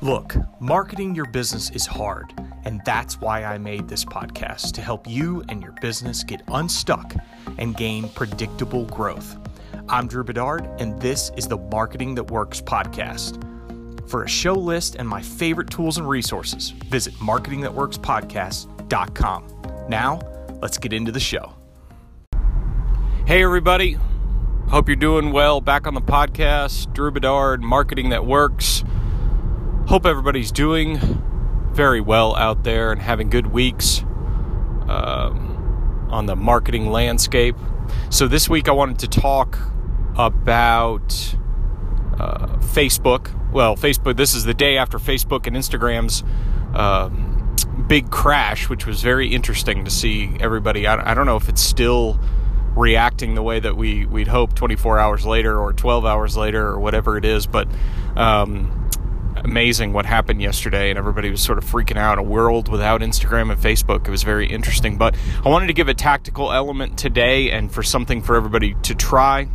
Look, marketing your business is hard, and that's why I made this podcast to help you and your business get unstuck and gain predictable growth. I'm Drew Bedard, and this is the Marketing That Works podcast. For a show list and my favorite tools and resources, visit marketingthatworkspodcast.com. Now, let's get into the show. Hey, everybody. Hope you're doing well. Back on the podcast, Drew Bedard, Marketing That Works. Hope everybody's doing very well out there and having good weeks um, on the marketing landscape. So, this week I wanted to talk about uh, Facebook. Well, Facebook, this is the day after Facebook and Instagram's uh, big crash, which was very interesting to see everybody. I, I don't know if it's still reacting the way that we we'd hope 24 hours later or 12 hours later or whatever it is but um, amazing what happened yesterday, and everybody was sort of freaking out. A world without Instagram and Facebook. It was very interesting. But I wanted to give a tactical element today and for something for everybody to try.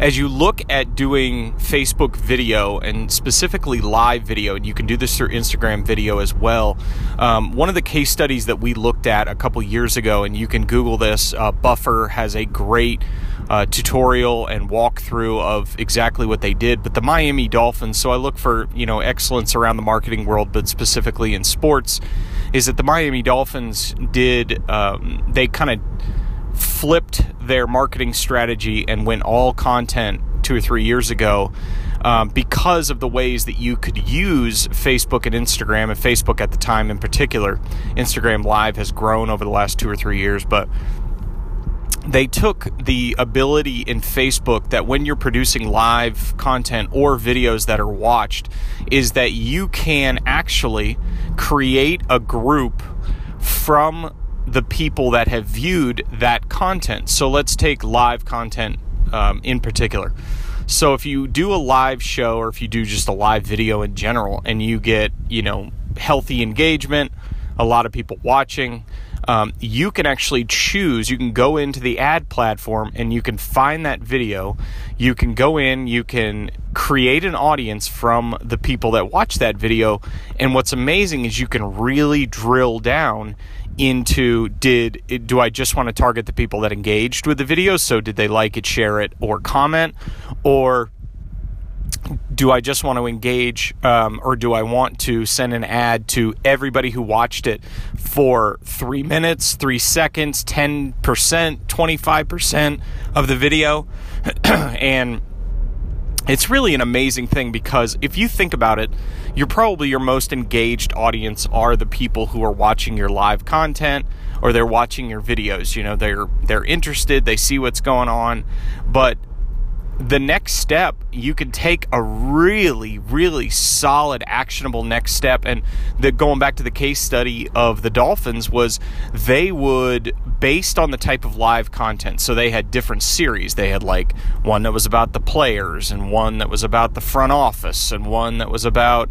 As you look at doing Facebook video and specifically live video, and you can do this through Instagram video as well. Um, one of the case studies that we looked at a couple years ago, and you can Google this, uh, Buffer has a great uh, tutorial and walkthrough of exactly what they did. But the Miami Dolphins, so I look for you know excellence around the marketing world, but specifically in sports, is that the Miami Dolphins did um, they kind of flipped their marketing strategy and went all content two or three years ago. Um, because of the ways that you could use Facebook and Instagram, and Facebook at the time in particular. Instagram Live has grown over the last two or three years, but they took the ability in Facebook that when you're producing live content or videos that are watched, is that you can actually create a group from the people that have viewed that content. So let's take live content um, in particular. So if you do a live show or if you do just a live video in general and you get, you know, healthy engagement, a lot of people watching, um, you can actually choose. You can go into the ad platform and you can find that video. You can go in, you can create an audience from the people that watch that video. And what's amazing is you can really drill down into did do I just want to target the people that engaged with the video? So did they like it, share it, or comment, or do I just want to engage um, or do I want to send an ad to everybody who watched it for three minutes, three seconds, 10%, 25% of the video? and it's really an amazing thing because if you think about it, you're probably your most engaged audience are the people who are watching your live content or they're watching your videos. You know, they're they're interested, they see what's going on, but the next step you can take a really really solid actionable next step. And the going back to the case study of the dolphins was they would based on the type of live content so they had different series. They had like one that was about the players and one that was about the front office and one that was about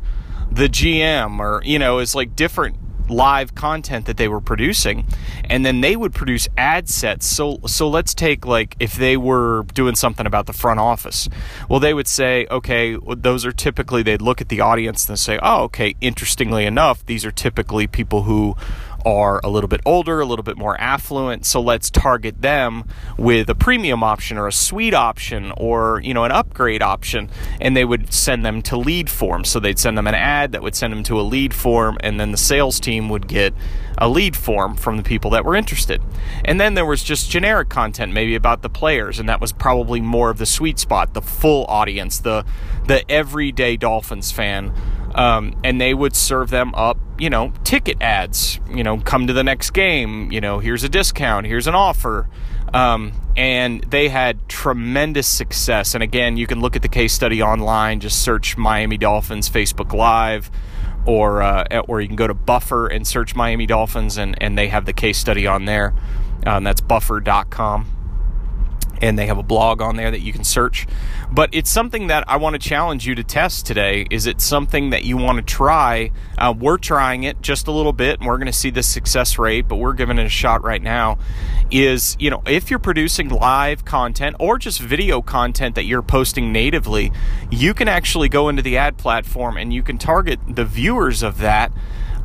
the GM or you know it's like different live content that they were producing and then they would produce ad sets. So so let's take like if they were doing something about the front office. Well they would say okay those are typically they'd look at the audience and say oh okay interestingly enough these are typically people who are a little bit older, a little bit more affluent, so let's target them with a premium option or a suite option or, you know, an upgrade option and they would send them to lead form. So they'd send them an ad that would send them to a lead form and then the sales team would get a lead form from the people that were interested. And then there was just generic content maybe about the players and that was probably more of the sweet spot, the full audience, the the everyday Dolphins fan um, and they would serve them up, you know, ticket ads. You know, come to the next game. You know, here's a discount. Here's an offer. Um, and they had tremendous success. And again, you can look at the case study online. Just search Miami Dolphins Facebook Live, or uh, or you can go to Buffer and search Miami Dolphins, and and they have the case study on there. Um, that's Buffer.com and they have a blog on there that you can search. But it's something that I want to challenge you to test today. Is it something that you want to try? Uh, we're trying it just a little bit, and we're going to see the success rate, but we're giving it a shot right now. Is you know if you're producing live content or just video content that you're posting natively, you can actually go into the ad platform and you can target the viewers of that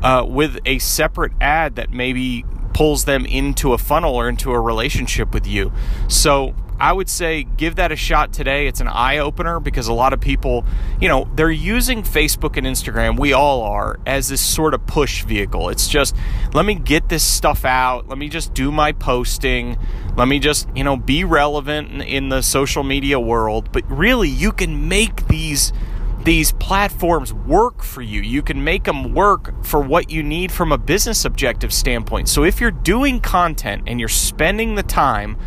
uh, with a separate ad that maybe pulls them into a funnel or into a relationship with you. So I would say give that a shot today. It's an eye opener because a lot of people, you know, they're using Facebook and Instagram, we all are, as this sort of push vehicle. It's just, let me get this stuff out. Let me just do my posting. Let me just, you know, be relevant in, the social media world. But really, you can make these these platforms work for you. You can make them work for what you need from a business objective standpoint. So if you're doing content and you're spending the time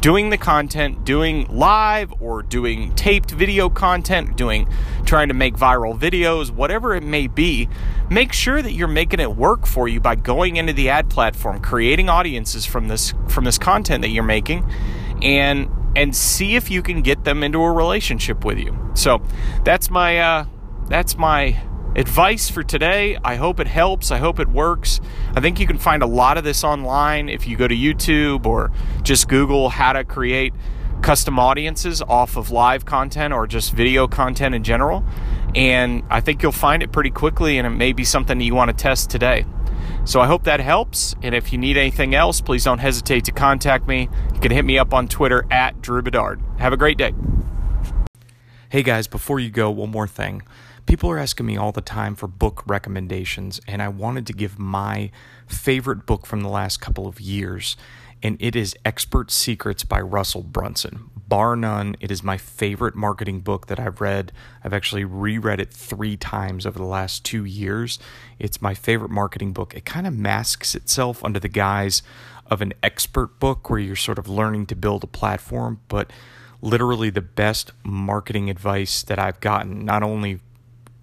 doing the content, doing live or doing taped video content, doing trying to make viral videos, whatever it may be, make sure that you're making it work for you by going into the ad platform, creating audiences from this from this content that you're making and and see if you can get them into a relationship with you. So, that's my uh that's my advice for today. I hope it helps. I hope it works. I think you can find a lot of this online if you go to YouTube or just Google how to create custom audiences off of live content or just video content in general. And I think you'll find it pretty quickly, and it may be something that you want to test today. So I hope that helps. And if you need anything else, please don't hesitate to contact me. You can hit me up on Twitter at Drew Bedard. Have a great day. Hey guys, before you go, one more thing. People are asking me all the time for book recommendations, and I wanted to give my favorite book from the last couple of years, and it is Expert Secrets by Russell Brunson. Bar none, it is my favorite marketing book that I've read. I've actually reread it three times over the last two years. It's my favorite marketing book. It kind of masks itself under the guise of an expert book where you're sort of learning to build a platform, but literally the best marketing advice that I've gotten, not only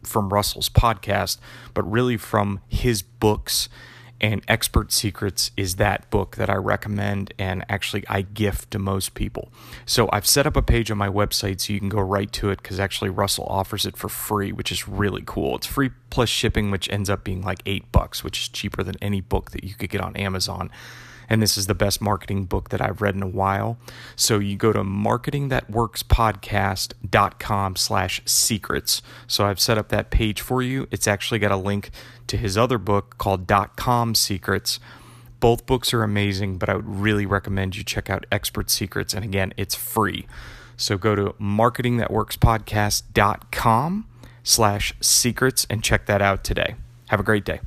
from Russell's podcast, but really from his books. And Expert Secrets is that book that I recommend and actually I gift to most people. So I've set up a page on my website so you can go right to it because actually Russell offers it for free, which is really cool. It's free plus shipping, which ends up being like eight bucks, which is cheaper than any book that you could get on Amazon and this is the best marketing book that I've read in a while. So you go to marketingthatworkspodcast.com slash secrets. So I've set up that page for you. It's actually got a link to his other book called dot com secrets. Both books are amazing, but I would really recommend you check out Expert Secrets. And again, it's free. So go to marketingthatworkspodcast.com slash secrets and check that out today. Have a great day.